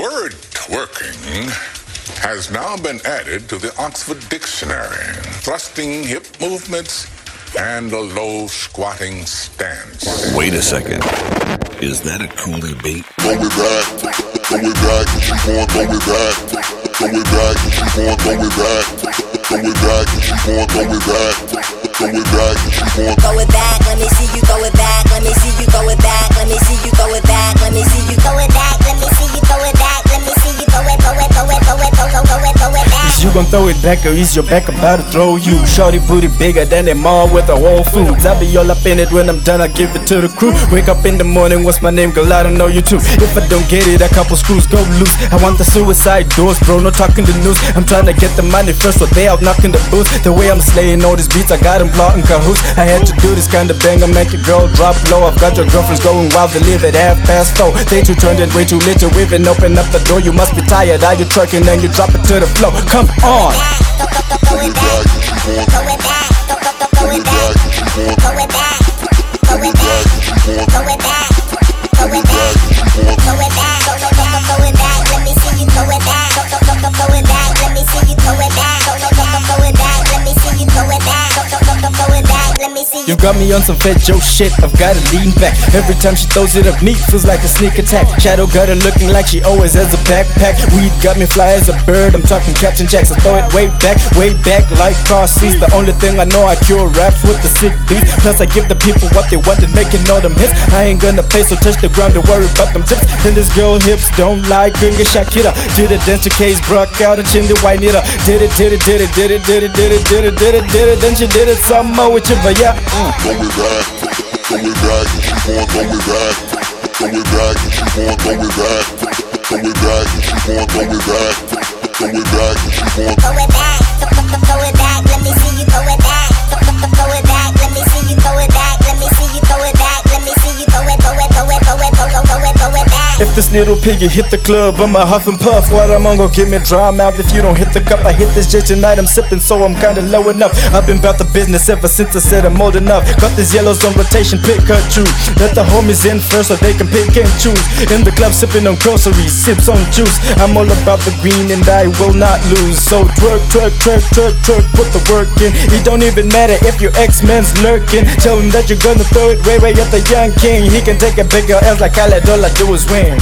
word twerking has now been added to the Oxford Dictionary, thrusting hip movements and a low squatting stance. Wait a second. Is that a coolie bait? Throw it back, throw it back, she gon' throw it back. Throw it back, she gon' throw it back. Throw it back, she gon' throw it back. Throw it back, she gon' throw it back. Gon' throw it back or ease your back about to throw you? Shorty booty bigger than them all with the Whole Foods. I be all up in it when I'm done. I give it to the crew. Wake up in the morning, what's my name? Girl, I don't know you too. If I don't get it, a couple screws go loose. I want the suicide doors, bro. No talking the news. I'm trying to get the money first, so they out knocking the booth. The way I'm slaying all these beats, I got them plotting cahoots. I had to do this kind of bang, I make your girl drop low. I've got your girlfriends going wild, they live at half past four. They too turned it way too lit to even open up the door. You must be tired, are you trucking and you drop it to the floor? Come on on. Go, it back, go, it back, go, it back. You got me on some Fat Joe shit, I've gotta lean back. Every time she throws it up neat, feels like a sneak attack. Shadow got her looking like she always has a backpack. Weed got me fly as a bird, I'm talking Captain Jacks. I throw it way back, way back like car seats. The only thing I know, I cure raps with the sick beats. Plus, I give the people what they want and making all them hits. I ain't gonna pay, so touch the ground to worry about them tips. Then this girl hips don't lie, gringa Shakira. Did it, dance your case, broke out and chin the white nita. Did it, did it, did it, did it, did it, did it, did it, did it, did it. Then she did it some more with you, but yeah. Throw it back, throw it back, she gon' throw it back. Throw it back, she gon' throw it back. Throw it back, she gon' throw it back. Throw it back, she gon' throw it back. This little piggy hit the club, I'ma huff and puff. What I'm on, go give me dry mouth. If you don't hit the cup, I hit this J tonight. I'm sipping, so I'm kinda low enough. I've been about the business ever since I said I'm old enough. Got these yellows on rotation, pick her choose. Let the homies in first so they can pick and choose. In the club, sipping on groceries, sips on juice. I'm all about the green and I will not lose. So twerk, twerk, twerk, twerk, twerk, put the work in. It don't even matter if your X-Men's lurking. Tell him that you're gonna throw it way, way at the young king. He can take a bigger L's like all I do is win.